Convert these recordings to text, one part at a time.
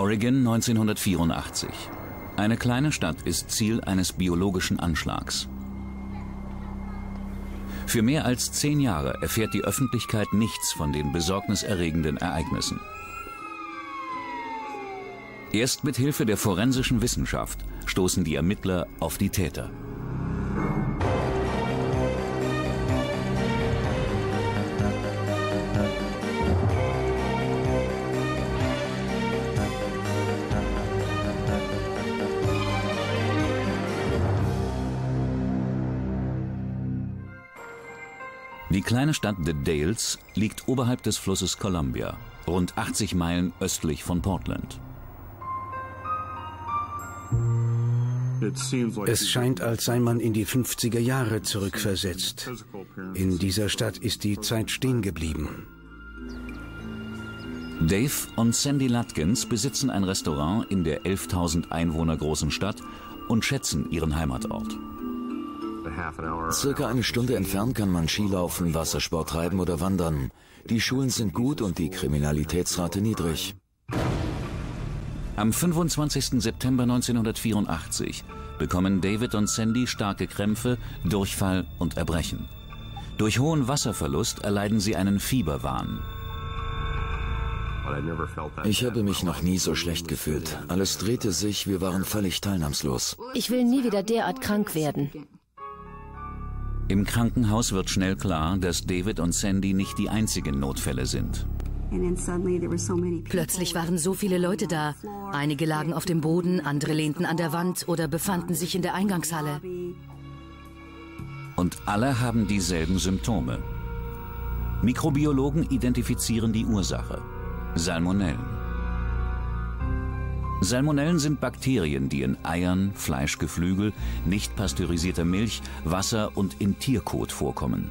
Oregon 1984. Eine kleine Stadt ist Ziel eines biologischen Anschlags. Für mehr als zehn Jahre erfährt die Öffentlichkeit nichts von den besorgniserregenden Ereignissen. Erst mit Hilfe der forensischen Wissenschaft stoßen die Ermittler auf die Täter. Kleine Stadt The Dales liegt oberhalb des Flusses Columbia, rund 80 Meilen östlich von Portland. Es scheint, als sei man in die 50er Jahre zurückversetzt. In dieser Stadt ist die Zeit stehen geblieben. Dave und Sandy Lutkins besitzen ein Restaurant in der 11.000 Einwohner großen Stadt und schätzen ihren Heimatort. Circa eine Stunde entfernt kann man Skilaufen, Wassersport treiben oder wandern. Die Schulen sind gut und die Kriminalitätsrate niedrig. Am 25. September 1984 bekommen David und Sandy starke Krämpfe, Durchfall und Erbrechen. Durch hohen Wasserverlust erleiden sie einen Fieberwahn. Ich habe mich noch nie so schlecht gefühlt. Alles drehte sich, wir waren völlig teilnahmslos. Ich will nie wieder derart krank werden. Im Krankenhaus wird schnell klar, dass David und Sandy nicht die einzigen Notfälle sind. Plötzlich waren so viele Leute da. Einige lagen auf dem Boden, andere lehnten an der Wand oder befanden sich in der Eingangshalle. Und alle haben dieselben Symptome. Mikrobiologen identifizieren die Ursache. Salmonellen. Salmonellen sind Bakterien, die in Eiern, Fleischgeflügel, nicht pasteurisierter Milch, Wasser und in Tierkot vorkommen.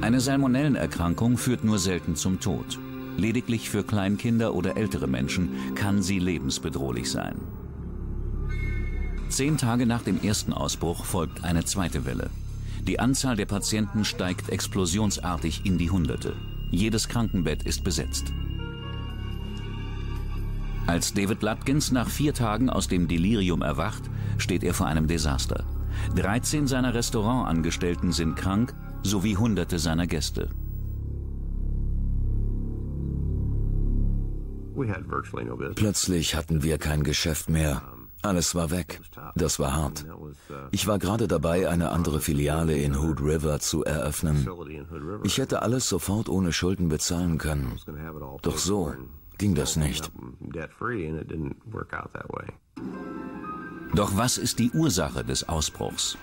Eine Salmonellenerkrankung führt nur selten zum Tod. Lediglich für Kleinkinder oder ältere Menschen kann sie lebensbedrohlich sein. Zehn Tage nach dem ersten Ausbruch folgt eine zweite Welle. Die Anzahl der Patienten steigt explosionsartig in die Hunderte. Jedes Krankenbett ist besetzt. Als David Lutkins nach vier Tagen aus dem Delirium erwacht, steht er vor einem Desaster. 13 seiner Restaurantangestellten sind krank, sowie Hunderte seiner Gäste. Plötzlich hatten wir kein Geschäft mehr. Alles war weg. Das war hart. Ich war gerade dabei, eine andere Filiale in Hood River zu eröffnen. Ich hätte alles sofort ohne Schulden bezahlen können. Doch so ging das nicht. Doch was ist die Ursache des Ausbruchs?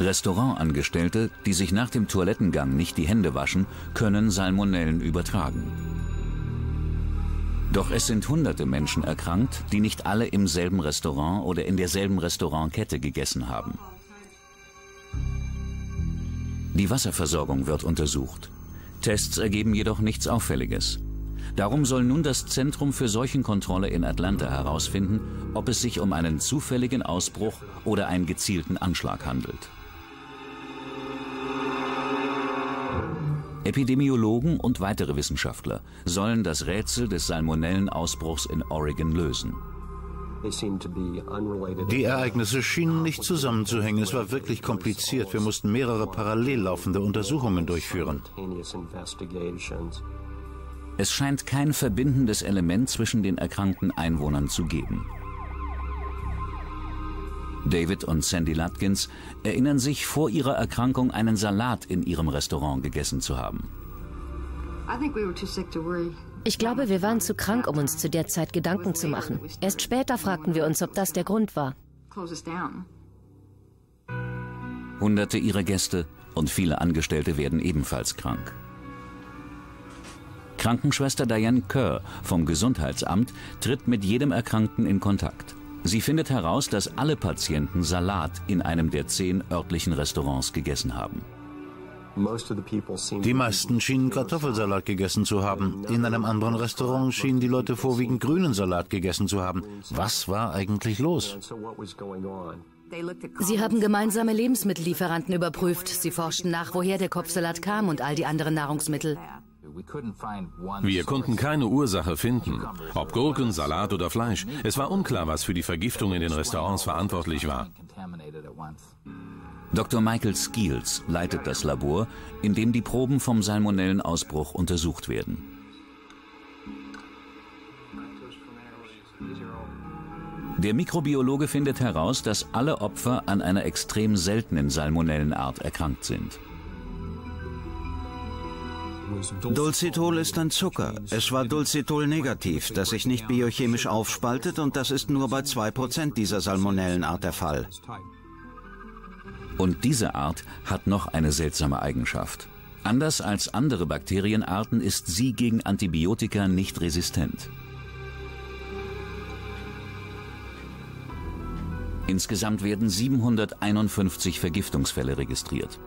Restaurantangestellte, die sich nach dem Toilettengang nicht die Hände waschen, können Salmonellen übertragen. Doch es sind hunderte Menschen erkrankt, die nicht alle im selben Restaurant oder in derselben Restaurantkette gegessen haben. Die Wasserversorgung wird untersucht. Tests ergeben jedoch nichts Auffälliges. Darum soll nun das Zentrum für Seuchenkontrolle in Atlanta herausfinden, ob es sich um einen zufälligen Ausbruch oder einen gezielten Anschlag handelt. Epidemiologen und weitere Wissenschaftler sollen das Rätsel des Salmonellenausbruchs in Oregon lösen. Die Ereignisse schienen nicht zusammenzuhängen. Es war wirklich kompliziert. Wir mussten mehrere parallel laufende Untersuchungen durchführen. Es scheint kein verbindendes Element zwischen den erkrankten Einwohnern zu geben. David und Sandy Lutkins erinnern sich, vor ihrer Erkrankung einen Salat in ihrem Restaurant gegessen zu haben. Ich glaube, wir waren zu krank, um uns zu der Zeit Gedanken zu machen. Erst später fragten wir uns, ob das der Grund war. Hunderte ihrer Gäste und viele Angestellte werden ebenfalls krank. Krankenschwester Diane Kerr vom Gesundheitsamt tritt mit jedem Erkrankten in Kontakt. Sie findet heraus, dass alle Patienten Salat in einem der zehn örtlichen Restaurants gegessen haben. Die meisten schienen Kartoffelsalat gegessen zu haben. In einem anderen Restaurant schienen die Leute vorwiegend grünen Salat gegessen zu haben. Was war eigentlich los? Sie haben gemeinsame Lebensmittellieferanten überprüft. Sie forschten nach, woher der Kopfsalat kam und all die anderen Nahrungsmittel. Wir konnten keine Ursache finden, ob Gurken, Salat oder Fleisch. Es war unklar, was für die Vergiftung in den Restaurants verantwortlich war. Dr. Michael Skeels leitet das Labor, in dem die Proben vom Salmonellenausbruch untersucht werden. Der Mikrobiologe findet heraus, dass alle Opfer an einer extrem seltenen Salmonellenart erkrankt sind. Dulcitol ist ein Zucker. Es war Dulcitol negativ, das sich nicht biochemisch aufspaltet und das ist nur bei 2% dieser Salmonellenart der Fall. Und diese Art hat noch eine seltsame Eigenschaft. Anders als andere Bakterienarten ist sie gegen Antibiotika nicht resistent. Insgesamt werden 751 Vergiftungsfälle registriert.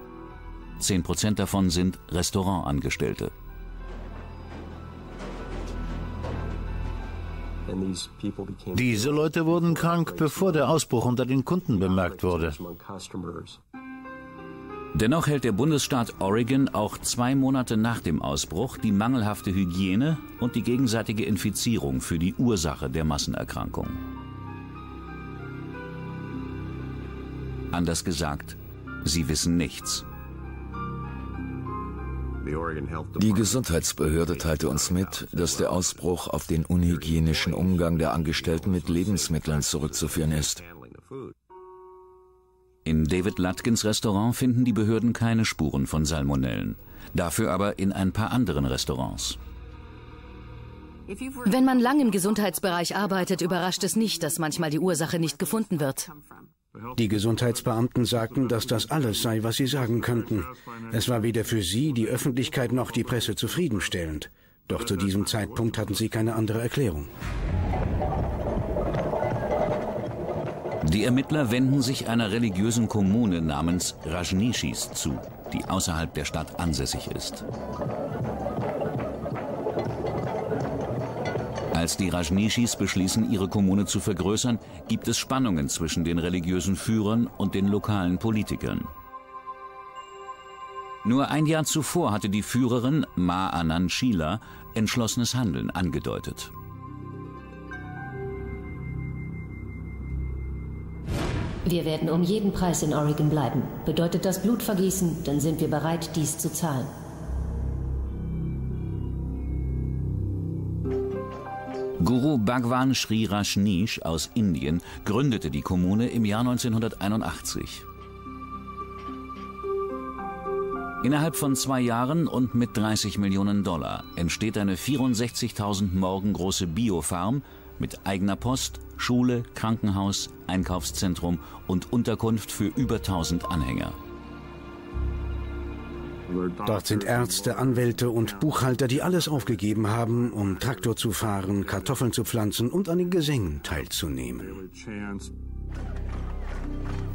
10% davon sind Restaurantangestellte. Diese Leute wurden krank, bevor der Ausbruch unter den Kunden bemerkt wurde. Dennoch hält der Bundesstaat Oregon auch zwei Monate nach dem Ausbruch die mangelhafte Hygiene und die gegenseitige Infizierung für die Ursache der Massenerkrankung. Anders gesagt, sie wissen nichts. Die Gesundheitsbehörde teilte uns mit, dass der Ausbruch auf den unhygienischen Umgang der Angestellten mit Lebensmitteln zurückzuführen ist. In David Lutkins Restaurant finden die Behörden keine Spuren von Salmonellen. Dafür aber in ein paar anderen Restaurants. Wenn man lang im Gesundheitsbereich arbeitet, überrascht es nicht, dass manchmal die Ursache nicht gefunden wird. Die Gesundheitsbeamten sagten, dass das alles sei, was sie sagen könnten. Es war weder für sie, die Öffentlichkeit noch die Presse zufriedenstellend. Doch zu diesem Zeitpunkt hatten sie keine andere Erklärung. Die Ermittler wenden sich einer religiösen Kommune namens Rajnishis zu, die außerhalb der Stadt ansässig ist. Als die Rajnishis beschließen, ihre Kommune zu vergrößern, gibt es Spannungen zwischen den religiösen Führern und den lokalen Politikern. Nur ein Jahr zuvor hatte die Führerin Ma Anand Sheila entschlossenes Handeln angedeutet. Wir werden um jeden Preis in Oregon bleiben. Bedeutet das Blutvergießen, dann sind wir bereit, dies zu zahlen. Guru Bhagwan Sri Rajneesh aus Indien gründete die Kommune im Jahr 1981. Innerhalb von zwei Jahren und mit 30 Millionen Dollar entsteht eine 64.000 Morgen große Biofarm mit eigener Post, Schule, Krankenhaus, Einkaufszentrum und Unterkunft für über 1000 Anhänger. Dort sind Ärzte, Anwälte und Buchhalter, die alles aufgegeben haben, um Traktor zu fahren, Kartoffeln zu pflanzen und an den Gesängen teilzunehmen.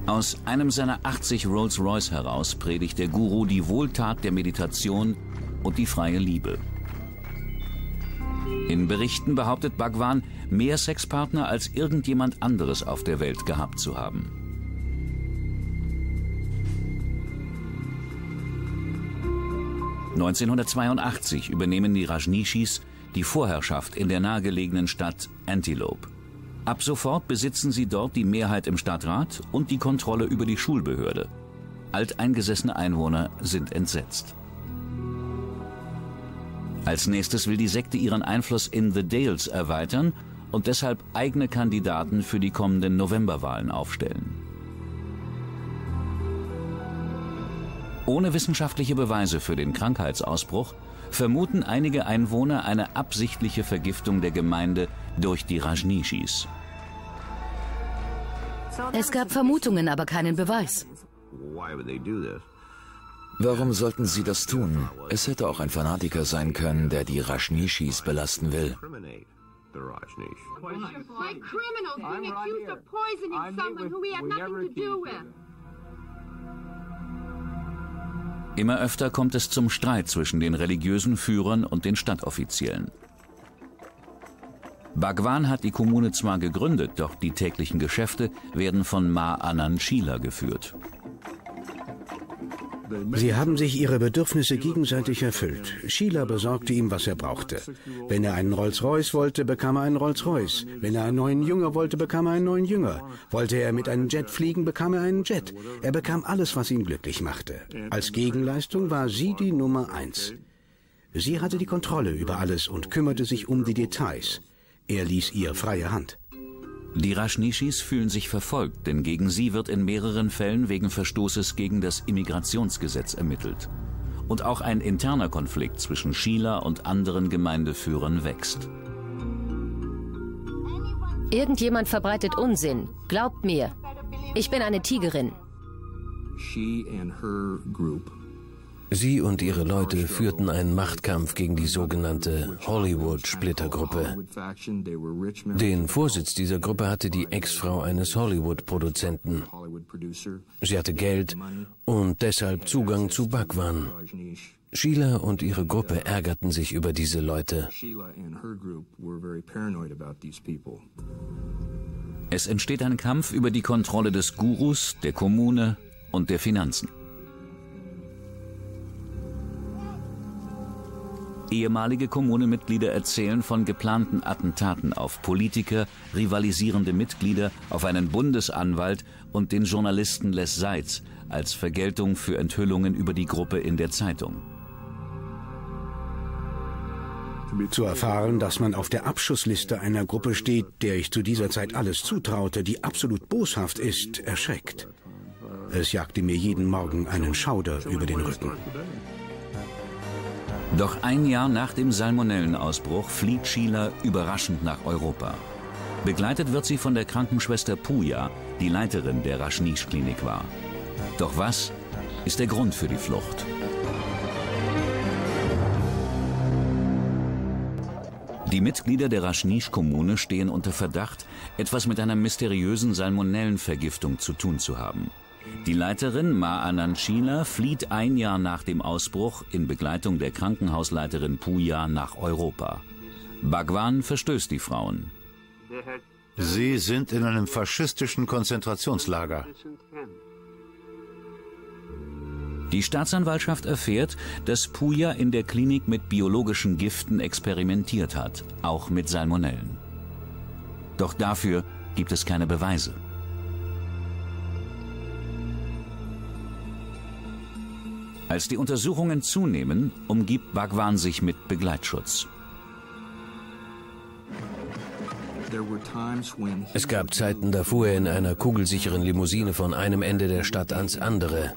Aus einem seiner 80 Rolls-Royce heraus predigt der Guru die Wohltat der Meditation und die freie Liebe. In Berichten behauptet Bhagwan, mehr Sexpartner als irgendjemand anderes auf der Welt gehabt zu haben. 1982 übernehmen die Rajnishis die Vorherrschaft in der nahegelegenen Stadt Antelope. Ab sofort besitzen sie dort die Mehrheit im Stadtrat und die Kontrolle über die Schulbehörde. Alteingesessene Einwohner sind entsetzt. Als nächstes will die Sekte ihren Einfluss in The Dales erweitern und deshalb eigene Kandidaten für die kommenden Novemberwahlen aufstellen. Ohne wissenschaftliche Beweise für den Krankheitsausbruch vermuten einige Einwohner eine absichtliche Vergiftung der Gemeinde durch die Rajnishis. Es gab Vermutungen, aber keinen Beweis. Warum sollten sie das tun? Es hätte auch ein Fanatiker sein können, der die Rajnishis belasten will. Like criminals Immer öfter kommt es zum Streit zwischen den religiösen Führern und den Stadtoffiziellen. Bhagwan hat die Kommune zwar gegründet, doch die täglichen Geschäfte werden von Ma Anand Sheila geführt. Sie haben sich ihre Bedürfnisse gegenseitig erfüllt. Sheila besorgte ihm, was er brauchte. Wenn er einen Rolls-Royce wollte, bekam er einen Rolls-Royce. Wenn er einen neuen Jünger wollte, bekam er einen neuen Jünger. Wollte er mit einem Jet fliegen, bekam er einen Jet. Er bekam alles, was ihn glücklich machte. Als Gegenleistung war sie die Nummer eins. Sie hatte die Kontrolle über alles und kümmerte sich um die Details. Er ließ ihr freie Hand. Die Rajnishis fühlen sich verfolgt, denn gegen sie wird in mehreren Fällen wegen Verstoßes gegen das Immigrationsgesetz ermittelt. Und auch ein interner Konflikt zwischen Sheila und anderen Gemeindeführern wächst. Irgendjemand verbreitet Unsinn. Glaubt mir. Ich bin eine Tigerin. She and her group Sie und ihre Leute führten einen Machtkampf gegen die sogenannte Hollywood-Splittergruppe. Den Vorsitz dieser Gruppe hatte die Ex-Frau eines Hollywood-Produzenten. Sie hatte Geld und deshalb Zugang zu Bhagwan. Sheila und ihre Gruppe ärgerten sich über diese Leute. Es entsteht ein Kampf über die Kontrolle des Gurus, der Kommune und der Finanzen. Ehemalige Kommunenmitglieder erzählen von geplanten Attentaten auf Politiker, rivalisierende Mitglieder, auf einen Bundesanwalt und den Journalisten Les Seitz als Vergeltung für Enthüllungen über die Gruppe in der Zeitung. Zu erfahren, dass man auf der Abschussliste einer Gruppe steht, der ich zu dieser Zeit alles zutraute, die absolut boshaft ist, erschreckt. Es jagte mir jeden Morgen einen Schauder über den Rücken. Doch ein Jahr nach dem Salmonellenausbruch flieht Sheila überraschend nach Europa. Begleitet wird sie von der Krankenschwester Puja, die Leiterin der Rajneesh-Klinik war. Doch was ist der Grund für die Flucht? Die Mitglieder der Rajneesh-Kommune stehen unter Verdacht, etwas mit einer mysteriösen Salmonellenvergiftung zu tun zu haben. Die Leiterin Ma Ananchila flieht ein Jahr nach dem Ausbruch in Begleitung der Krankenhausleiterin Puja nach Europa. Bhagwan verstößt die Frauen. Sie sind in einem faschistischen Konzentrationslager. Die Staatsanwaltschaft erfährt, dass Puja in der Klinik mit biologischen Giften experimentiert hat, auch mit Salmonellen. Doch dafür gibt es keine Beweise. Als die Untersuchungen zunehmen, umgibt Bhagwan sich mit Begleitschutz. Es gab Zeiten, da fuhr er in einer kugelsicheren Limousine von einem Ende der Stadt ans andere.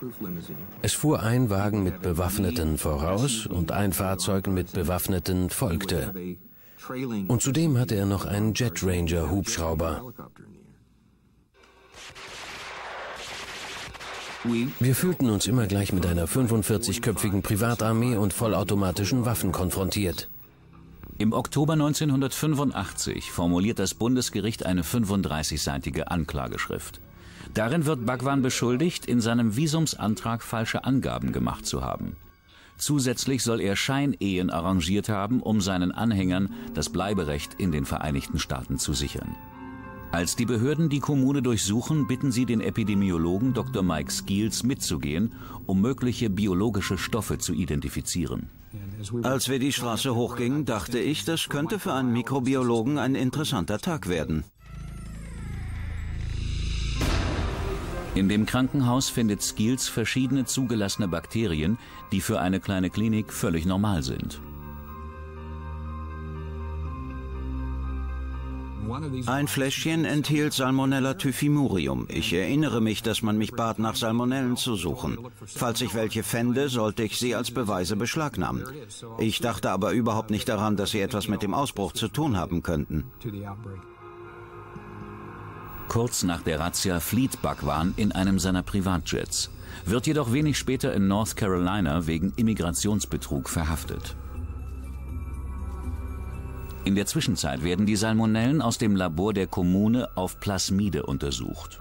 Es fuhr ein Wagen mit Bewaffneten voraus und ein Fahrzeug mit Bewaffneten folgte. Und zudem hatte er noch einen Jet Ranger Hubschrauber. Wir fühlten uns immer gleich mit einer 45-köpfigen Privatarmee und vollautomatischen Waffen konfrontiert. Im Oktober 1985 formuliert das Bundesgericht eine 35-seitige Anklageschrift. Darin wird Bhagwan beschuldigt, in seinem Visumsantrag falsche Angaben gemacht zu haben. Zusätzlich soll er Scheinehen arrangiert haben, um seinen Anhängern das Bleiberecht in den Vereinigten Staaten zu sichern. Als die Behörden die Kommune durchsuchen, bitten sie den Epidemiologen Dr. Mike Skeels mitzugehen, um mögliche biologische Stoffe zu identifizieren. Als wir die Straße hochgingen, dachte ich, das könnte für einen Mikrobiologen ein interessanter Tag werden. In dem Krankenhaus findet Skeels verschiedene zugelassene Bakterien, die für eine kleine Klinik völlig normal sind. Ein Fläschchen enthielt Salmonella typhimurium. Ich erinnere mich, dass man mich bat, nach Salmonellen zu suchen. Falls ich welche fände, sollte ich sie als Beweise beschlagnahmen. Ich dachte aber überhaupt nicht daran, dass sie etwas mit dem Ausbruch zu tun haben könnten. Kurz nach der Razzia flieht Bhagwan in einem seiner Privatjets, wird jedoch wenig später in North Carolina wegen Immigrationsbetrug verhaftet. In der Zwischenzeit werden die Salmonellen aus dem Labor der Kommune auf Plasmide untersucht.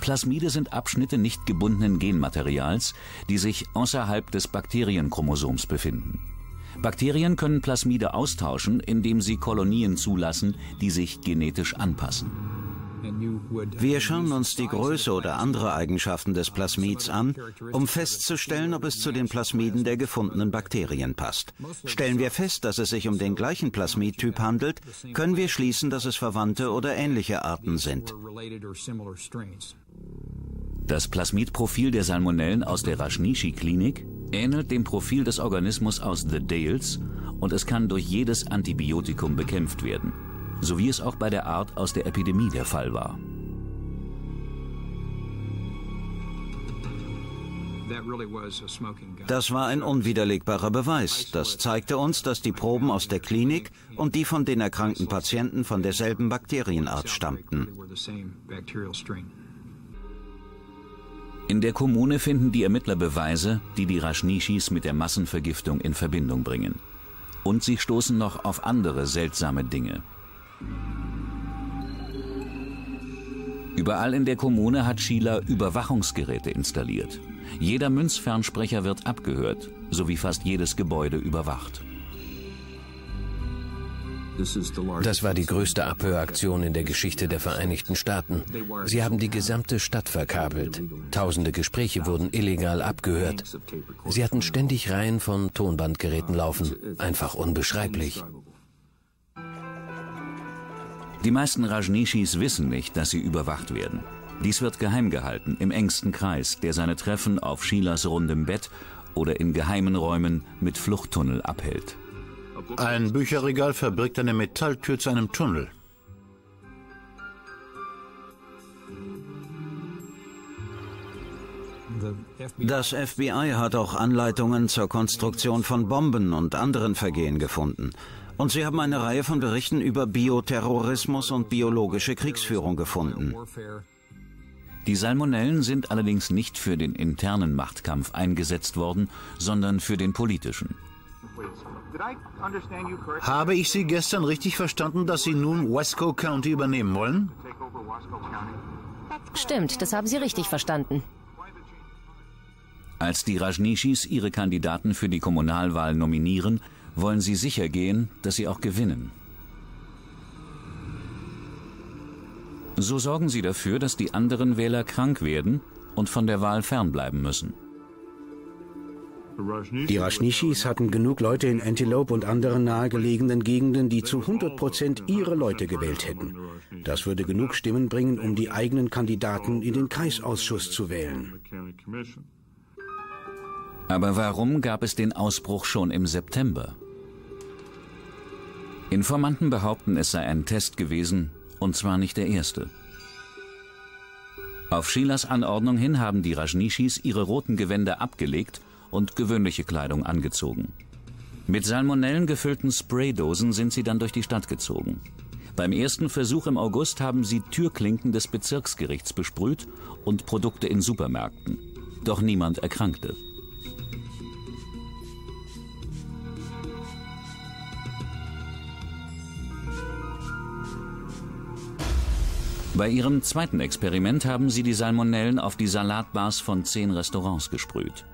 Plasmide sind Abschnitte nicht gebundenen Genmaterials, die sich außerhalb des Bakterienchromosoms befinden. Bakterien können Plasmide austauschen, indem sie Kolonien zulassen, die sich genetisch anpassen. Wir schauen uns die Größe oder andere Eigenschaften des Plasmids an, um festzustellen, ob es zu den Plasmiden der gefundenen Bakterien passt. Stellen wir fest, dass es sich um den gleichen Plasmidtyp handelt, können wir schließen, dass es verwandte oder ähnliche Arten sind. Das Plasmidprofil der Salmonellen aus der Rajneesh-Klinik ähnelt dem Profil des Organismus aus The Dales und es kann durch jedes Antibiotikum bekämpft werden, so wie es auch bei der Art aus der Epidemie der Fall war. Das war ein unwiderlegbarer Beweis. Das zeigte uns, dass die Proben aus der Klinik und die von den erkrankten Patienten von derselben Bakterienart stammten. In der Kommune finden die Ermittler Beweise, die die Rajneeshis mit der Massenvergiftung in Verbindung bringen. Und sie stoßen noch auf andere seltsame Dinge. Überall in der Kommune hat Sheila Überwachungsgeräte installiert. Jeder Münzfernsprecher wird abgehört, sowie fast jedes Gebäude überwacht. Das war die größte Abhöraktion in der Geschichte der Vereinigten Staaten. Sie haben die gesamte Stadt verkabelt. Tausende Gespräche wurden illegal abgehört. Sie hatten ständig Reihen von Tonbandgeräten laufen. Einfach unbeschreiblich. Die meisten Rajneeshis wissen nicht, dass sie überwacht werden. Dies wird geheim gehalten im engsten Kreis, der seine Treffen auf Sheilas rundem Bett oder in geheimen Räumen mit Fluchttunnel abhält. Ein Bücherregal verbirgt eine Metalltür zu einem Tunnel. Das FBI hat auch Anleitungen zur Konstruktion von Bomben und anderen Vergehen gefunden. Und sie haben eine Reihe von Berichten über Bioterrorismus und biologische Kriegsführung gefunden. Die Salmonellen sind allerdings nicht für den internen Machtkampf eingesetzt worden, sondern für den politischen. Habe ich Sie gestern richtig verstanden, dass Sie nun Wesco County übernehmen wollen? Stimmt, das haben Sie richtig verstanden. Als die Rajneeshis ihre Kandidaten für die Kommunalwahl nominieren, wollen sie sicher gehen, dass sie auch gewinnen. So sorgen sie dafür, dass die anderen Wähler krank werden und von der Wahl fernbleiben müssen. Die Rajneeshis hatten genug Leute in Antelope und anderen nahegelegenen Gegenden, die zu 100 Prozent ihre Leute gewählt hätten. Das würde genug Stimmen bringen, um die eigenen Kandidaten in den Kreisausschuss zu wählen. Aber warum gab es den Ausbruch schon im September? Informanten behaupten, es sei ein Test gewesen, und zwar nicht der erste. Auf Sheilas Anordnung hin haben die Rajneeshis ihre roten Gewänder abgelegt und gewöhnliche Kleidung angezogen. Mit Salmonellen gefüllten Spraydosen sind sie dann durch die Stadt gezogen. Beim ersten Versuch im August haben sie Türklinken des Bezirksgerichts besprüht und Produkte in Supermärkten. Doch niemand erkrankte. Bei ihrem zweiten Experiment haben sie die Salmonellen auf die Salatbars von zehn Restaurants gesprüht.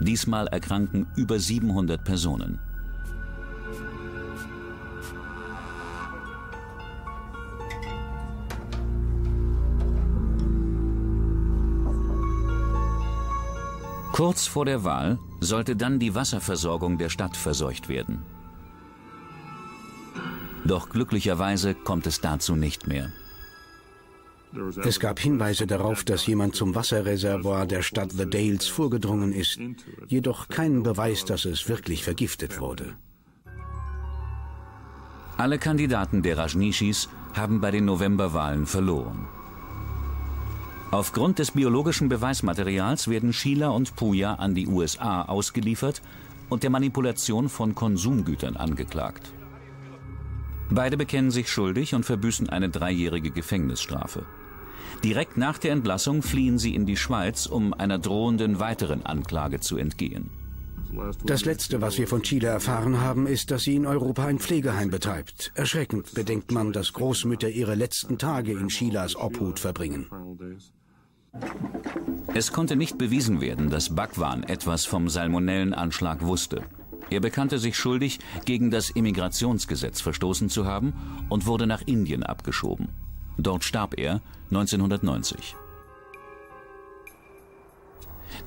Diesmal erkranken über 700 Personen. Kurz vor der Wahl sollte dann die Wasserversorgung der Stadt verseucht werden. Doch glücklicherweise kommt es dazu nicht mehr. Es gab Hinweise darauf, dass jemand zum Wasserreservoir der Stadt The Dales vorgedrungen ist, jedoch keinen Beweis, dass es wirklich vergiftet wurde. Alle Kandidaten der Rajneeshis haben bei den Novemberwahlen verloren. Aufgrund des biologischen Beweismaterials werden Sheila und Puya an die USA ausgeliefert und der Manipulation von Konsumgütern angeklagt. Beide bekennen sich schuldig und verbüßen eine dreijährige Gefängnisstrafe. Direkt nach der Entlassung fliehen sie in die Schweiz, um einer drohenden weiteren Anklage zu entgehen. Das Letzte, was wir von Chile erfahren haben, ist, dass sie in Europa ein Pflegeheim betreibt. Erschreckend bedenkt man, dass Großmütter ihre letzten Tage in Chilas Obhut verbringen. Es konnte nicht bewiesen werden, dass Bhagwan etwas vom Salmonellenanschlag wusste. Er bekannte sich schuldig, gegen das Immigrationsgesetz verstoßen zu haben und wurde nach Indien abgeschoben. Dort starb er 1990.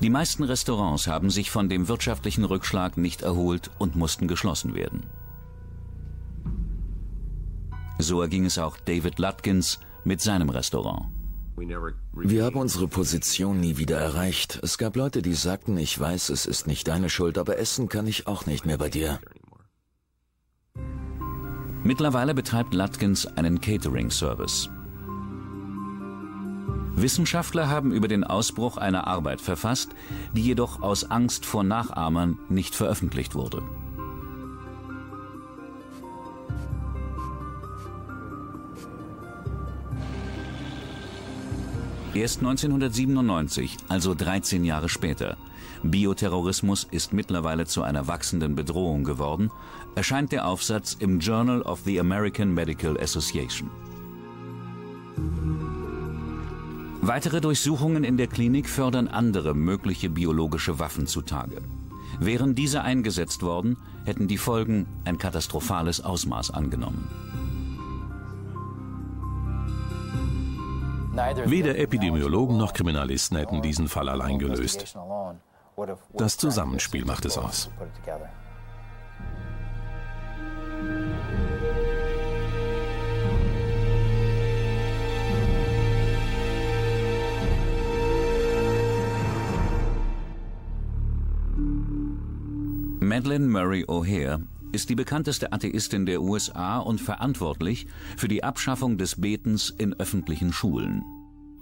Die meisten Restaurants haben sich von dem wirtschaftlichen Rückschlag nicht erholt und mussten geschlossen werden. So erging es auch David Lutkins mit seinem Restaurant. Wir haben unsere Position nie wieder erreicht. Es gab Leute, die sagten, ich weiß, es ist nicht deine Schuld, aber essen kann ich auch nicht mehr bei dir. Mittlerweile betreibt Lutkins einen Catering-Service. Wissenschaftler haben über den Ausbruch einer Arbeit verfasst, die jedoch aus Angst vor Nachahmern nicht veröffentlicht wurde. Erst 1997, also 13 Jahre später, Bioterrorismus ist mittlerweile zu einer wachsenden Bedrohung geworden, erscheint der Aufsatz im Journal of the American Medical Association. Weitere Durchsuchungen in der Klinik fördern andere mögliche biologische Waffen zutage. Wären diese eingesetzt worden, hätten die Folgen ein katastrophales Ausmaß angenommen. Weder Epidemiologen noch Kriminalisten hätten diesen Fall allein gelöst. Das Zusammenspiel macht es aus. Madeleine Murray O'Hare ist die bekannteste Atheistin der USA und verantwortlich für die Abschaffung des Betens in öffentlichen Schulen.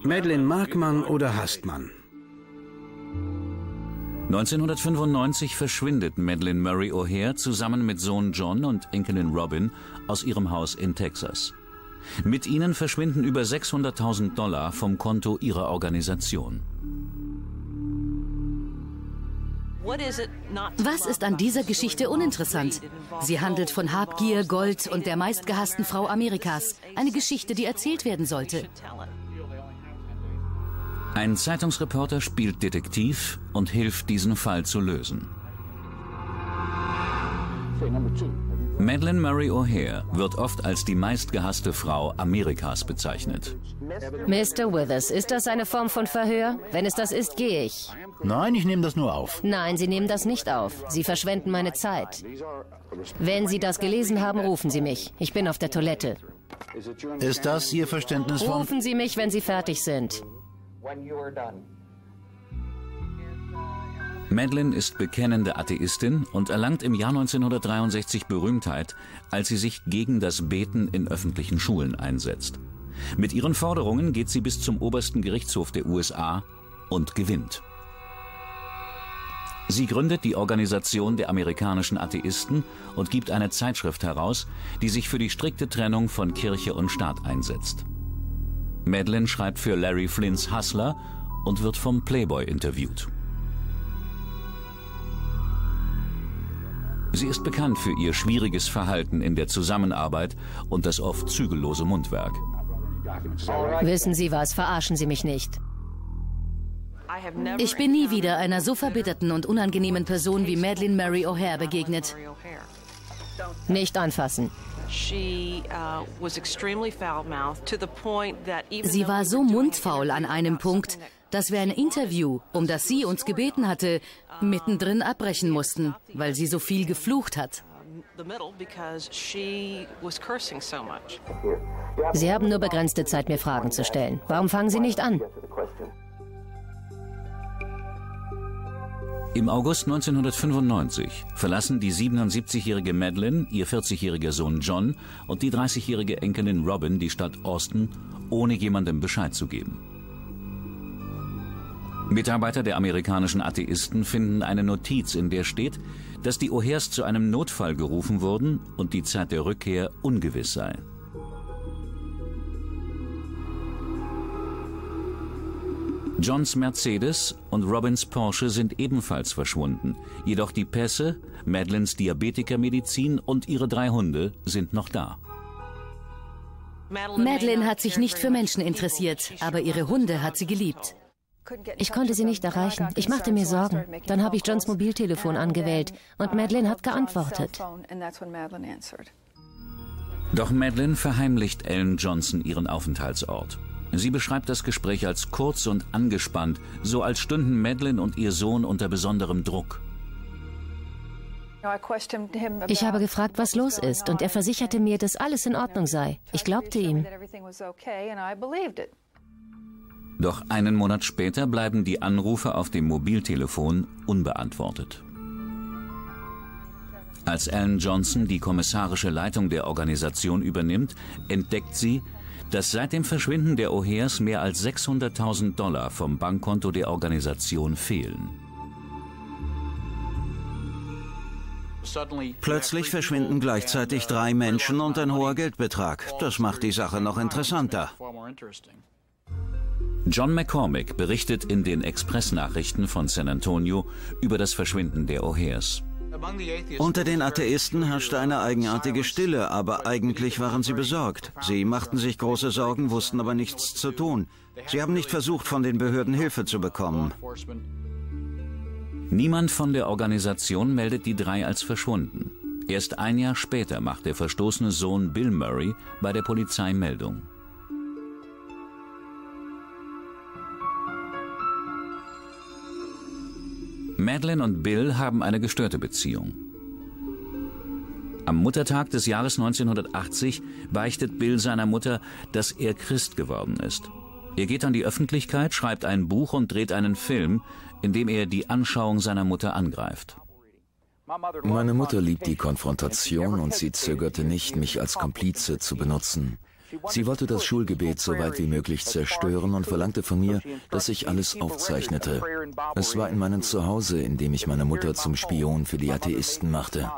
Madeleine mag man oder hasst man. 1995 verschwindet Madeleine Murray O'Hare zusammen mit Sohn John und Enkelin Robin aus ihrem Haus in Texas. Mit ihnen verschwinden über 600.000 Dollar vom Konto ihrer Organisation. Was ist an dieser Geschichte uninteressant? Sie handelt von Habgier, Gold und der meistgehassten Frau Amerikas. Eine Geschichte, die erzählt werden sollte. Ein Zeitungsreporter spielt Detektiv und hilft, diesen Fall zu lösen. Madeleine Murray O'Hare wird oft als die meistgehasste Frau Amerikas bezeichnet. Mr. Withers, ist das eine Form von Verhör? Wenn es das ist, gehe ich. Nein, ich nehme das nur auf. Nein, Sie nehmen das nicht auf. Sie verschwenden meine Zeit. Wenn Sie das gelesen haben, rufen Sie mich. Ich bin auf der Toilette. Ist das Ihr Verständnis von... Rufen Sie mich, wenn Sie fertig sind. Madeleine ist bekennende Atheistin und erlangt im Jahr 1963 Berühmtheit, als sie sich gegen das Beten in öffentlichen Schulen einsetzt. Mit ihren Forderungen geht sie bis zum obersten Gerichtshof der USA und gewinnt. Sie gründet die Organisation der amerikanischen Atheisten und gibt eine Zeitschrift heraus, die sich für die strikte Trennung von Kirche und Staat einsetzt. Madeleine schreibt für Larry Flynn's Hustler und wird vom Playboy interviewt. Sie ist bekannt für ihr schwieriges Verhalten in der Zusammenarbeit und das oft zügellose Mundwerk. Wissen Sie was, verarschen Sie mich nicht. Ich bin nie wieder einer so verbitterten und unangenehmen Person wie Madeleine Mary O'Hare begegnet. Nicht anfassen. Sie war so mundfaul an einem Punkt, dass wir ein Interview, um das sie uns gebeten hatte, mittendrin abbrechen mussten, weil sie so viel geflucht hat. Sie haben nur begrenzte Zeit, mir Fragen zu stellen. Warum fangen Sie nicht an? Im August 1995 verlassen die 77-jährige Madeline, ihr 40-jähriger Sohn John und die 30-jährige Enkelin Robin die Stadt Austin, ohne jemandem Bescheid zu geben. Mitarbeiter der amerikanischen Atheisten finden eine Notiz, in der steht, dass die O'Hares zu einem Notfall gerufen wurden und die Zeit der Rückkehr ungewiss sei. Johns Mercedes und Robins Porsche sind ebenfalls verschwunden. Jedoch die Pässe, Madeleines Diabetikermedizin und ihre drei Hunde sind noch da. Madeleine hat sich nicht für Menschen interessiert, aber ihre Hunde hat sie geliebt. Ich konnte sie nicht erreichen. Ich machte mir Sorgen. Dann habe ich Johns Mobiltelefon angewählt und Madeleine hat geantwortet. Doch Madeline verheimlicht Ellen Johnson ihren Aufenthaltsort. Sie beschreibt das Gespräch als kurz und angespannt, so als stünden Madeline und ihr Sohn unter besonderem Druck. Ich habe gefragt, was los ist, und er versicherte mir, dass alles in Ordnung sei. Ich glaubte ihm. Doch einen Monat später bleiben die Anrufe auf dem Mobiltelefon unbeantwortet. Als Ellen Johnson die kommissarische Leitung der Organisation übernimmt, entdeckt sie, dass seit dem Verschwinden der O'Hares mehr als 600.000 Dollar vom Bankkonto der Organisation fehlen. Plötzlich verschwinden gleichzeitig drei Menschen und ein hoher Geldbetrag. Das macht die Sache noch interessanter. John McCormick berichtet in den Express-Nachrichten von San Antonio über das Verschwinden der O'Hares. Unter den Atheisten herrschte eine eigenartige Stille, aber eigentlich waren sie besorgt. Sie machten sich große Sorgen, wussten aber nichts zu tun. Sie haben nicht versucht, von den Behörden Hilfe zu bekommen. Niemand von der Organisation meldet die drei als verschwunden. Erst ein Jahr später macht der verstoßene Sohn Bill Murray bei der Polizei Meldung. Madeline und Bill haben eine gestörte Beziehung. Am Muttertag des Jahres 1980 beichtet Bill seiner Mutter, dass er Christ geworden ist. Er geht an die Öffentlichkeit, schreibt ein Buch und dreht einen Film, in dem er die Anschauung seiner Mutter angreift. Meine Mutter liebt die Konfrontation und sie zögerte nicht, mich als Komplize zu benutzen. Sie wollte das Schulgebet so weit wie möglich zerstören und verlangte von mir, dass ich alles aufzeichnete. Es war in meinem Zuhause, in dem ich meine Mutter zum Spion für die Atheisten machte.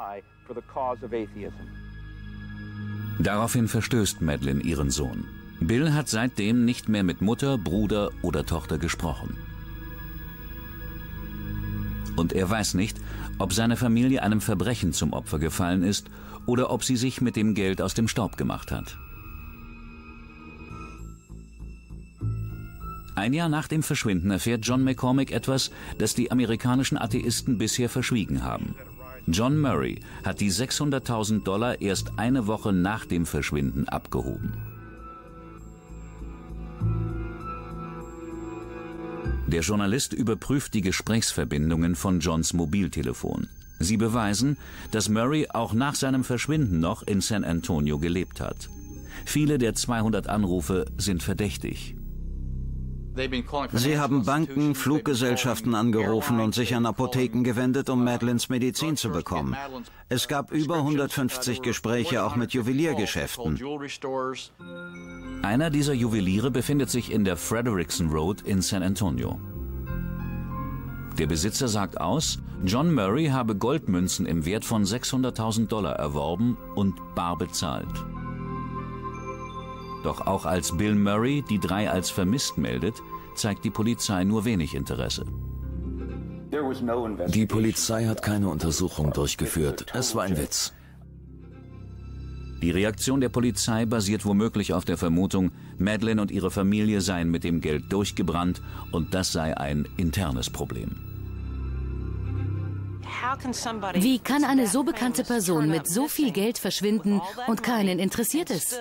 Daraufhin verstößt Madeline ihren Sohn. Bill hat seitdem nicht mehr mit Mutter, Bruder oder Tochter gesprochen. Und er weiß nicht, ob seine Familie einem Verbrechen zum Opfer gefallen ist oder ob sie sich mit dem Geld aus dem Staub gemacht hat. Ein Jahr nach dem Verschwinden erfährt John McCormick etwas, das die amerikanischen Atheisten bisher verschwiegen haben. John Murray hat die 600.000 Dollar erst eine Woche nach dem Verschwinden abgehoben. Der Journalist überprüft die Gesprächsverbindungen von Johns Mobiltelefon. Sie beweisen, dass Murray auch nach seinem Verschwinden noch in San Antonio gelebt hat. Viele der 200 Anrufe sind verdächtig. Sie haben Banken, Fluggesellschaften angerufen und sich an Apotheken gewendet, um Madelines Medizin zu bekommen. Es gab über 150 Gespräche auch mit Juweliergeschäften. Einer dieser Juweliere befindet sich in der Frederickson Road in San Antonio. Der Besitzer sagt aus, John Murray habe Goldmünzen im Wert von 600.000 Dollar erworben und bar bezahlt. Doch auch als Bill Murray die drei als vermisst meldet, zeigt die Polizei nur wenig Interesse. Die Polizei hat keine Untersuchung durchgeführt. Es war ein Witz. Die Reaktion der Polizei basiert womöglich auf der Vermutung, Madeline und ihre Familie seien mit dem Geld durchgebrannt und das sei ein internes Problem. Wie kann eine so bekannte Person mit so viel Geld verschwinden und keinen interessiert es?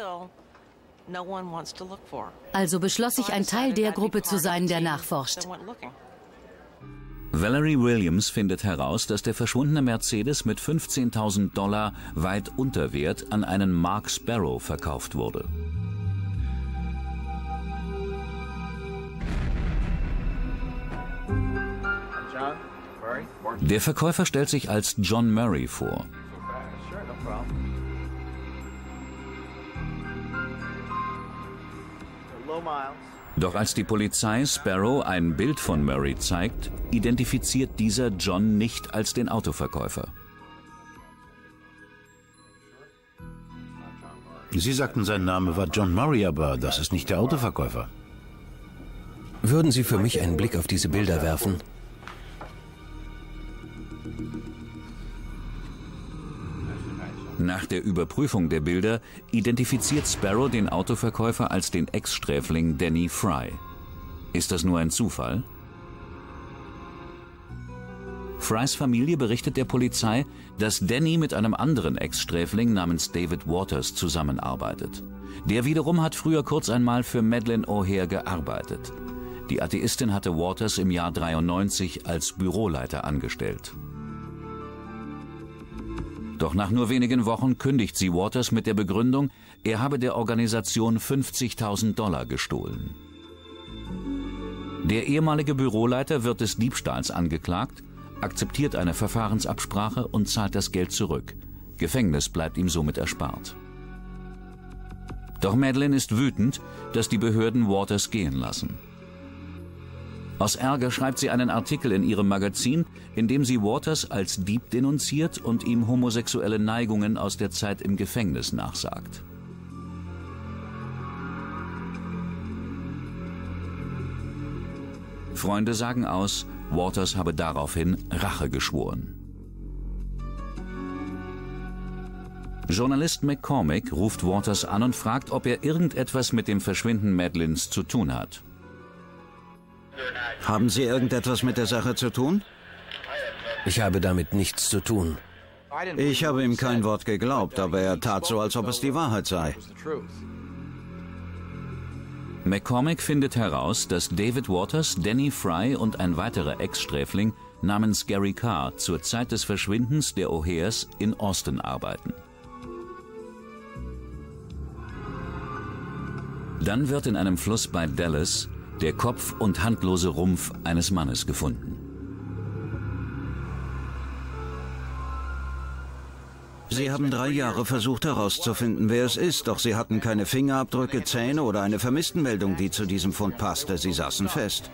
Also beschloss ich, ein Teil der Gruppe zu sein, der nachforscht. Valerie Williams findet heraus, dass der verschwundene Mercedes mit 15.000 Dollar weit unter Wert an einen Mark Sparrow verkauft wurde. Der Verkäufer stellt sich als John Murray vor. Doch als die Polizei Sparrow ein Bild von Murray zeigt, identifiziert dieser John nicht als den Autoverkäufer. Sie sagten, sein Name war John Murray, aber das ist nicht der Autoverkäufer. Würden Sie für mich einen Blick auf diese Bilder werfen? Nach der Überprüfung der Bilder identifiziert Sparrow den Autoverkäufer als den Ex-Sträfling Danny Fry. Ist das nur ein Zufall? Frys Familie berichtet der Polizei, dass Danny mit einem anderen Ex-Sträfling namens David Waters zusammenarbeitet. Der wiederum hat früher kurz einmal für Madeleine O'Hare gearbeitet. Die Atheistin hatte Waters im Jahr 93 als Büroleiter angestellt. Doch nach nur wenigen Wochen kündigt sie Waters mit der Begründung, er habe der Organisation 50.000 Dollar gestohlen. Der ehemalige Büroleiter wird des Diebstahls angeklagt, akzeptiert eine Verfahrensabsprache und zahlt das Geld zurück. Gefängnis bleibt ihm somit erspart. Doch Madeleine ist wütend, dass die Behörden Waters gehen lassen. Aus Ärger schreibt sie einen Artikel in ihrem Magazin, in dem sie Waters als Dieb denunziert und ihm homosexuelle Neigungen aus der Zeit im Gefängnis nachsagt. Freunde sagen aus, Waters habe daraufhin Rache geschworen. Journalist McCormick ruft Waters an und fragt, ob er irgendetwas mit dem Verschwinden Madelyns zu tun hat. Haben Sie irgendetwas mit der Sache zu tun? Ich habe damit nichts zu tun. Ich habe ihm kein Wort geglaubt, aber er tat so, als ob es die Wahrheit sei. McCormick findet heraus, dass David Waters, Danny Fry und ein weiterer Ex-Sträfling namens Gary Carr zur Zeit des Verschwindens der O'Hares in Austin arbeiten. Dann wird in einem Fluss bei Dallas der Kopf und handlose Rumpf eines Mannes gefunden. Sie haben drei Jahre versucht herauszufinden, wer es ist, doch Sie hatten keine Fingerabdrücke, Zähne oder eine Vermisstenmeldung, die zu diesem Fund passte. Sie saßen fest.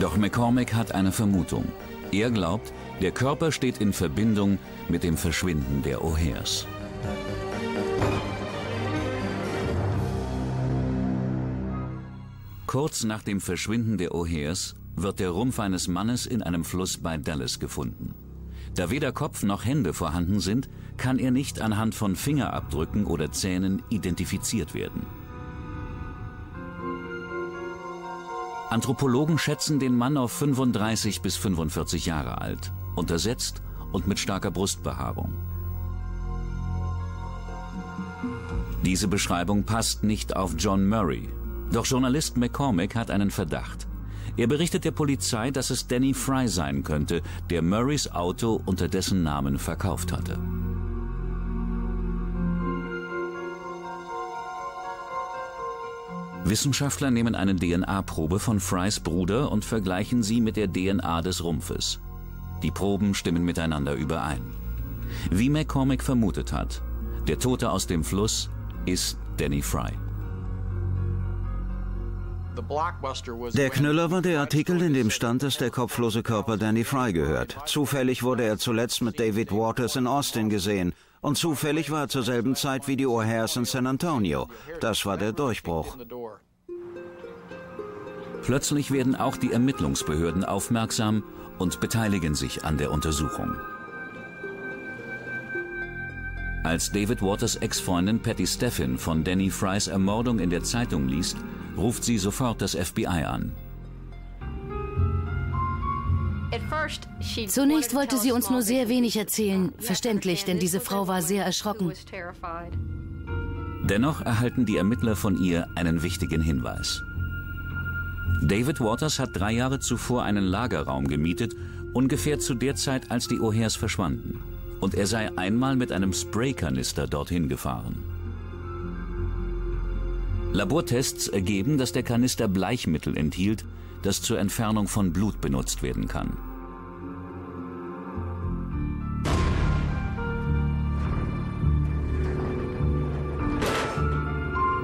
Doch McCormick hat eine Vermutung. Er glaubt, der Körper steht in Verbindung mit dem Verschwinden der O'Hares. Kurz nach dem Verschwinden der O'Hares wird der Rumpf eines Mannes in einem Fluss bei Dallas gefunden. Da weder Kopf noch Hände vorhanden sind, kann er nicht anhand von Fingerabdrücken oder Zähnen identifiziert werden. Anthropologen schätzen den Mann auf 35 bis 45 Jahre alt, untersetzt und mit starker Brustbehaarung. Diese Beschreibung passt nicht auf John Murray, doch Journalist McCormick hat einen Verdacht. Er berichtet der Polizei, dass es Danny Fry sein könnte, der Murrays Auto unter dessen Namen verkauft hatte. Wissenschaftler nehmen eine DNA-Probe von Frys Bruder und vergleichen sie mit der DNA des Rumpfes. Die Proben stimmen miteinander überein. Wie McCormick vermutet hat, der Tote aus dem Fluss ist Danny Fry. Der Knüller war der Artikel, in dem stand, dass der kopflose Körper Danny Fry gehört. Zufällig wurde er zuletzt mit David Waters in Austin gesehen. Und zufällig war er zur selben Zeit wie die O'Hares in San Antonio. Das war der Durchbruch. Plötzlich werden auch die Ermittlungsbehörden aufmerksam und beteiligen sich an der Untersuchung. Als David Waters Ex-Freundin Patty Steffin von Danny Frys Ermordung in der Zeitung liest, ruft sie sofort das FBI an. Zunächst wollte sie uns nur sehr wenig erzählen. Verständlich, denn diese Frau war sehr erschrocken. Dennoch erhalten die Ermittler von ihr einen wichtigen Hinweis. David Waters hat drei Jahre zuvor einen Lagerraum gemietet, ungefähr zu der Zeit, als die O'Hares verschwanden. Und er sei einmal mit einem Spraykanister dorthin gefahren. Labortests ergeben, dass der Kanister Bleichmittel enthielt, das zur Entfernung von Blut benutzt werden kann.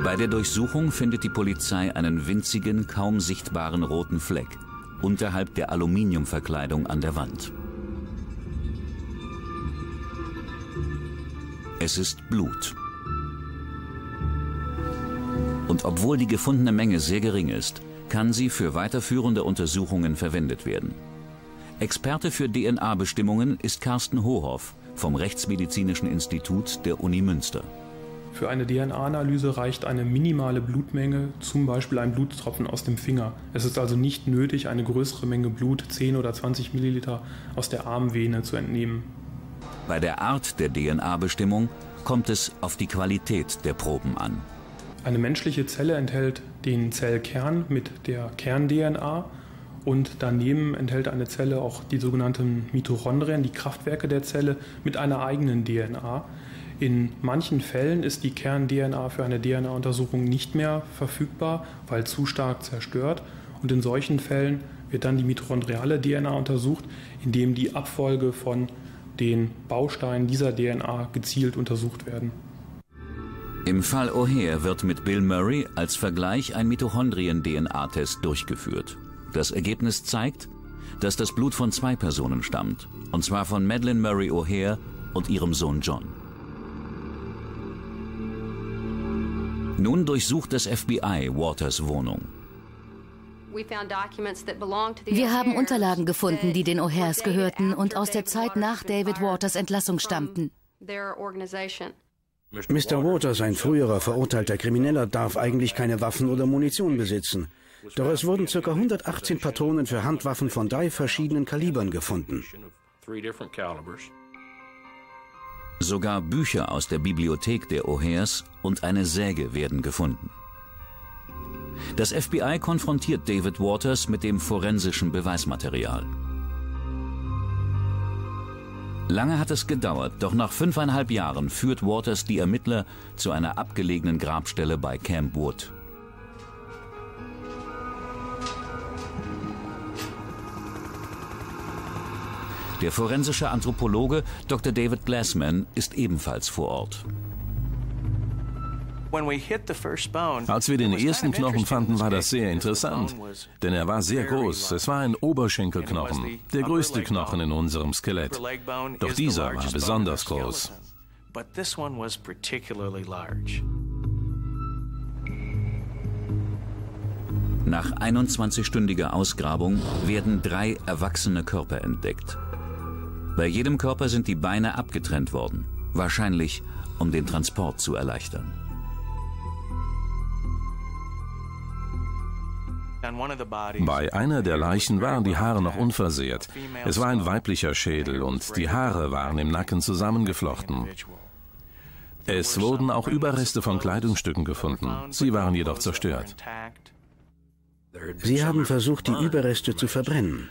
Bei der Durchsuchung findet die Polizei einen winzigen, kaum sichtbaren roten Fleck unterhalb der Aluminiumverkleidung an der Wand. Es ist Blut. Und obwohl die gefundene Menge sehr gering ist, kann sie für weiterführende Untersuchungen verwendet werden. Experte für DNA-Bestimmungen ist Carsten Hohoff vom Rechtsmedizinischen Institut der Uni Münster. Für eine DNA-Analyse reicht eine minimale Blutmenge, zum Beispiel ein Blutstropfen aus dem Finger. Es ist also nicht nötig, eine größere Menge Blut, 10 oder 20 Milliliter, aus der Armvene zu entnehmen. Bei der Art der DNA-Bestimmung kommt es auf die Qualität der Proben an. Eine menschliche Zelle enthält den Zellkern mit der Kern-DNA und daneben enthält eine Zelle auch die sogenannten Mitochondrien, die Kraftwerke der Zelle, mit einer eigenen DNA. In manchen Fällen ist die Kern-DNA für eine DNA-Untersuchung nicht mehr verfügbar, weil zu stark zerstört. Und in solchen Fällen wird dann die mitochondriale DNA untersucht, indem die Abfolge von den Bausteinen dieser DNA gezielt untersucht werden. Im Fall O'Hare wird mit Bill Murray als Vergleich ein Mitochondrien-DNA-Test durchgeführt. Das Ergebnis zeigt, dass das Blut von zwei Personen stammt, und zwar von Madeleine Murray O'Hare und ihrem Sohn John. Nun durchsucht das FBI Waters Wohnung. Wir haben Unterlagen gefunden, die den O'Hares gehörten und aus der Zeit nach David Waters Entlassung stammten. Mr. Waters, ein früherer verurteilter Krimineller, darf eigentlich keine Waffen oder Munition besitzen. Doch es wurden ca. 118 Patronen für Handwaffen von drei verschiedenen Kalibern gefunden. Sogar Bücher aus der Bibliothek der O'Hares und eine Säge werden gefunden. Das FBI konfrontiert David Waters mit dem forensischen Beweismaterial. Lange hat es gedauert, doch nach fünfeinhalb Jahren führt Waters die Ermittler zu einer abgelegenen Grabstelle bei Camp Wood. Der forensische Anthropologe Dr. David Glassman ist ebenfalls vor Ort. Als wir den ersten Knochen fanden, war das sehr interessant, denn er war sehr groß. Es war ein Oberschenkelknochen, der größte Knochen in unserem Skelett. Doch dieser war besonders groß. Nach 21-stündiger Ausgrabung werden drei erwachsene Körper entdeckt. Bei jedem Körper sind die Beine abgetrennt worden, wahrscheinlich um den Transport zu erleichtern. Bei einer der Leichen waren die Haare noch unversehrt. Es war ein weiblicher Schädel und die Haare waren im Nacken zusammengeflochten. Es wurden auch Überreste von Kleidungsstücken gefunden. Sie waren jedoch zerstört. Sie haben versucht, die Überreste zu verbrennen.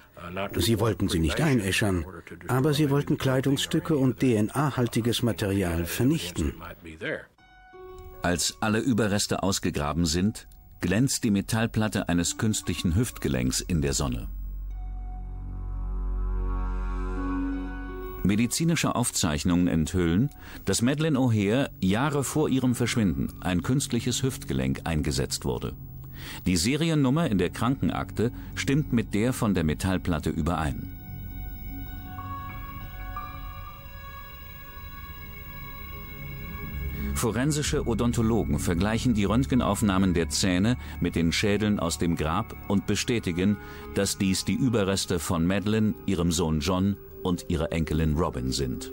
Sie wollten sie nicht einäschern, aber sie wollten Kleidungsstücke und DNA-haltiges Material vernichten. Als alle Überreste ausgegraben sind, glänzt die Metallplatte eines künstlichen Hüftgelenks in der Sonne. Medizinische Aufzeichnungen enthüllen, dass Madeleine O'Hare Jahre vor ihrem Verschwinden ein künstliches Hüftgelenk eingesetzt wurde. Die Seriennummer in der Krankenakte stimmt mit der von der Metallplatte überein. Forensische Odontologen vergleichen die Röntgenaufnahmen der Zähne mit den Schädeln aus dem Grab und bestätigen, dass dies die Überreste von Madeline, ihrem Sohn John und ihrer Enkelin Robin sind.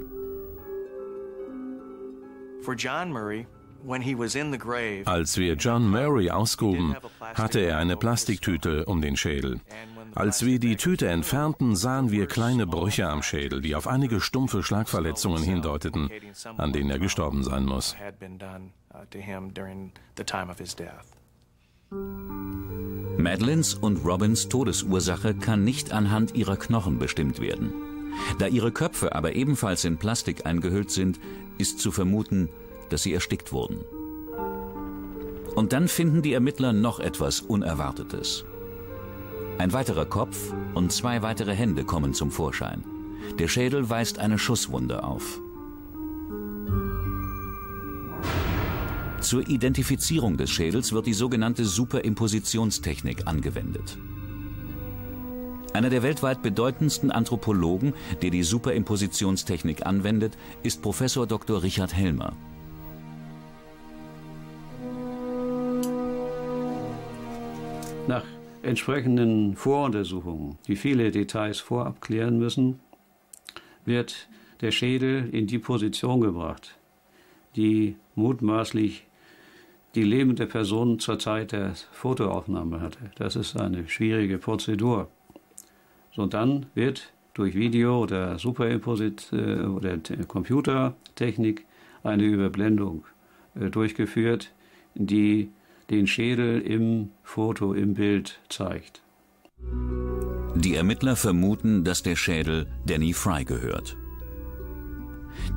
Als wir John Murray ausgruben, hatte er eine Plastiktüte um den Schädel. Als wir die Tüte entfernten, sahen wir kleine Brüche am Schädel, die auf einige stumpfe Schlagverletzungen hindeuteten, an denen er gestorben sein muss. Madelyns und Robins Todesursache kann nicht anhand ihrer Knochen bestimmt werden. Da ihre Köpfe aber ebenfalls in Plastik eingehüllt sind, ist zu vermuten, dass sie erstickt wurden. Und dann finden die Ermittler noch etwas Unerwartetes. Ein weiterer Kopf und zwei weitere Hände kommen zum Vorschein. Der Schädel weist eine Schusswunde auf. Zur Identifizierung des Schädels wird die sogenannte Superimpositionstechnik angewendet. Einer der weltweit bedeutendsten Anthropologen, der die Superimpositionstechnik anwendet, ist Professor Dr. Richard Helmer. Nach entsprechenden Voruntersuchungen, die viele Details vorab klären müssen, wird der Schädel in die Position gebracht, die mutmaßlich die lebende Person zur Zeit der Fotoaufnahme hatte. Das ist eine schwierige Prozedur. So dann wird durch Video oder Superimposit äh, oder Computertechnik eine Überblendung äh, durchgeführt, die den Schädel im Foto, im Bild zeigt. Die Ermittler vermuten, dass der Schädel Danny Fry gehört.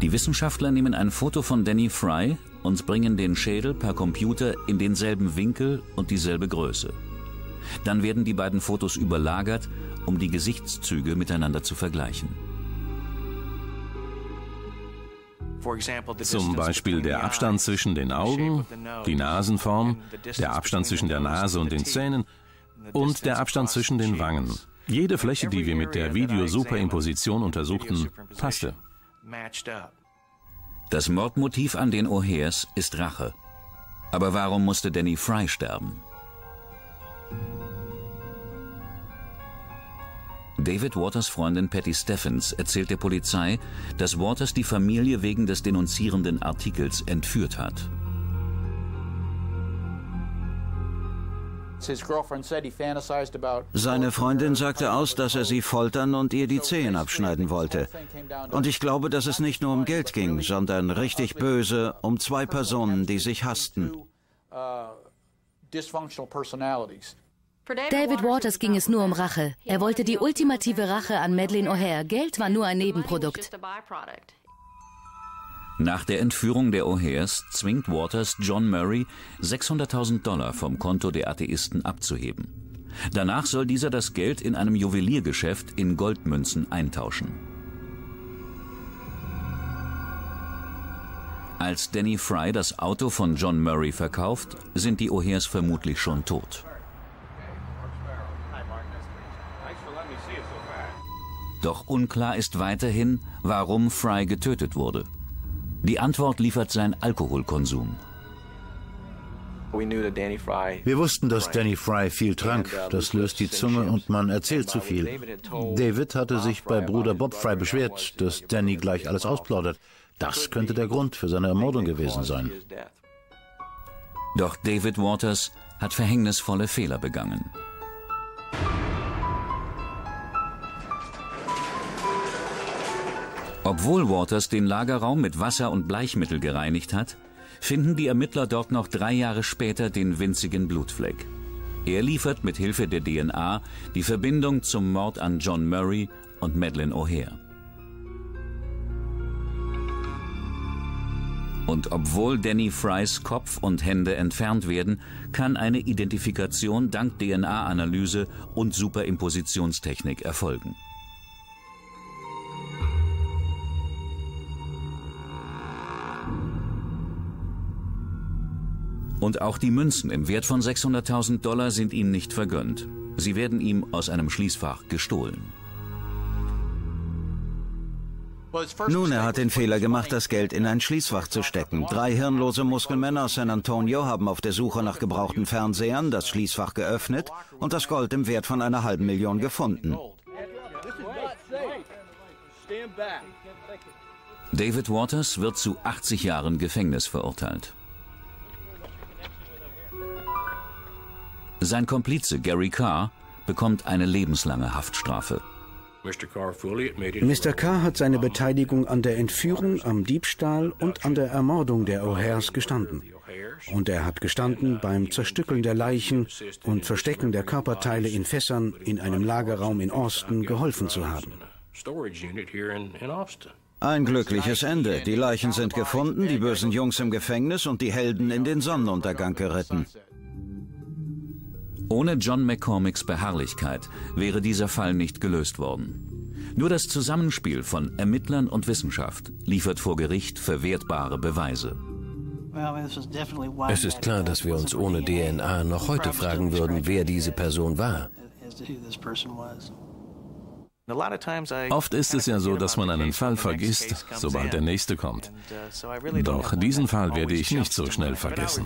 Die Wissenschaftler nehmen ein Foto von Danny Fry und bringen den Schädel per Computer in denselben Winkel und dieselbe Größe. Dann werden die beiden Fotos überlagert, um die Gesichtszüge miteinander zu vergleichen. Zum Beispiel der Abstand zwischen den Augen, die Nasenform, der Abstand zwischen der Nase und den Zähnen und der Abstand zwischen den Wangen. Jede Fläche, die wir mit der Videosuperimposition untersuchten, passte. Das Mordmotiv an den O'Hares ist Rache. Aber warum musste Danny Fry sterben? David Waters Freundin Patty Steffens erzählt der Polizei, dass Waters die Familie wegen des denunzierenden Artikels entführt hat. Seine Freundin sagte aus, dass er sie foltern und ihr die Zehen abschneiden wollte. Und ich glaube, dass es nicht nur um Geld ging, sondern richtig böse um zwei Personen, die sich hassten. David Waters ging es nur um Rache. Er wollte die ultimative Rache an Madeleine O'Hare. Geld war nur ein Nebenprodukt. Nach der Entführung der O'Hares zwingt Waters John Murray, 600.000 Dollar vom Konto der Atheisten abzuheben. Danach soll dieser das Geld in einem Juweliergeschäft in Goldmünzen eintauschen. Als Danny Fry das Auto von John Murray verkauft, sind die O'Hares vermutlich schon tot. Doch unklar ist weiterhin, warum Fry getötet wurde. Die Antwort liefert sein Alkoholkonsum. Wir wussten, dass Danny Fry viel trank. Das löst die Zunge und man erzählt zu viel. David hatte sich bei Bruder Bob Fry beschwert, dass Danny gleich alles ausplaudert. Das könnte der Grund für seine Ermordung gewesen sein. Doch David Waters hat verhängnisvolle Fehler begangen. Obwohl Waters den Lagerraum mit Wasser und Bleichmittel gereinigt hat, finden die Ermittler dort noch drei Jahre später den winzigen Blutfleck. Er liefert mit Hilfe der DNA die Verbindung zum Mord an John Murray und Madeleine O'Hare. Und obwohl Danny Frys Kopf und Hände entfernt werden, kann eine Identifikation dank DNA-Analyse und Superimpositionstechnik erfolgen. Und auch die Münzen im Wert von 600.000 Dollar sind ihm nicht vergönnt. Sie werden ihm aus einem Schließfach gestohlen. Nun, er hat den Fehler gemacht, das Geld in ein Schließfach zu stecken. Drei hirnlose Muskelmänner aus San Antonio haben auf der Suche nach gebrauchten Fernsehern das Schließfach geöffnet und das Gold im Wert von einer halben Million gefunden. David Waters wird zu 80 Jahren Gefängnis verurteilt. Sein Komplize Gary Carr bekommt eine lebenslange Haftstrafe. Mr. Carr hat seine Beteiligung an der Entführung, am Diebstahl und an der Ermordung der O'Hares gestanden. Und er hat gestanden beim Zerstückeln der Leichen und Verstecken der Körperteile in Fässern in einem Lagerraum in Austin geholfen zu haben. Ein glückliches Ende. Die Leichen sind gefunden, die bösen Jungs im Gefängnis und die Helden in den Sonnenuntergang geritten. Ohne John McCormicks Beharrlichkeit wäre dieser Fall nicht gelöst worden. Nur das Zusammenspiel von Ermittlern und Wissenschaft liefert vor Gericht verwertbare Beweise. Es ist klar, dass wir uns ohne DNA noch heute fragen würden, wer diese Person war. Oft ist es ja so, dass man einen Fall vergisst, sobald der nächste kommt. Doch diesen Fall werde ich nicht so schnell vergessen.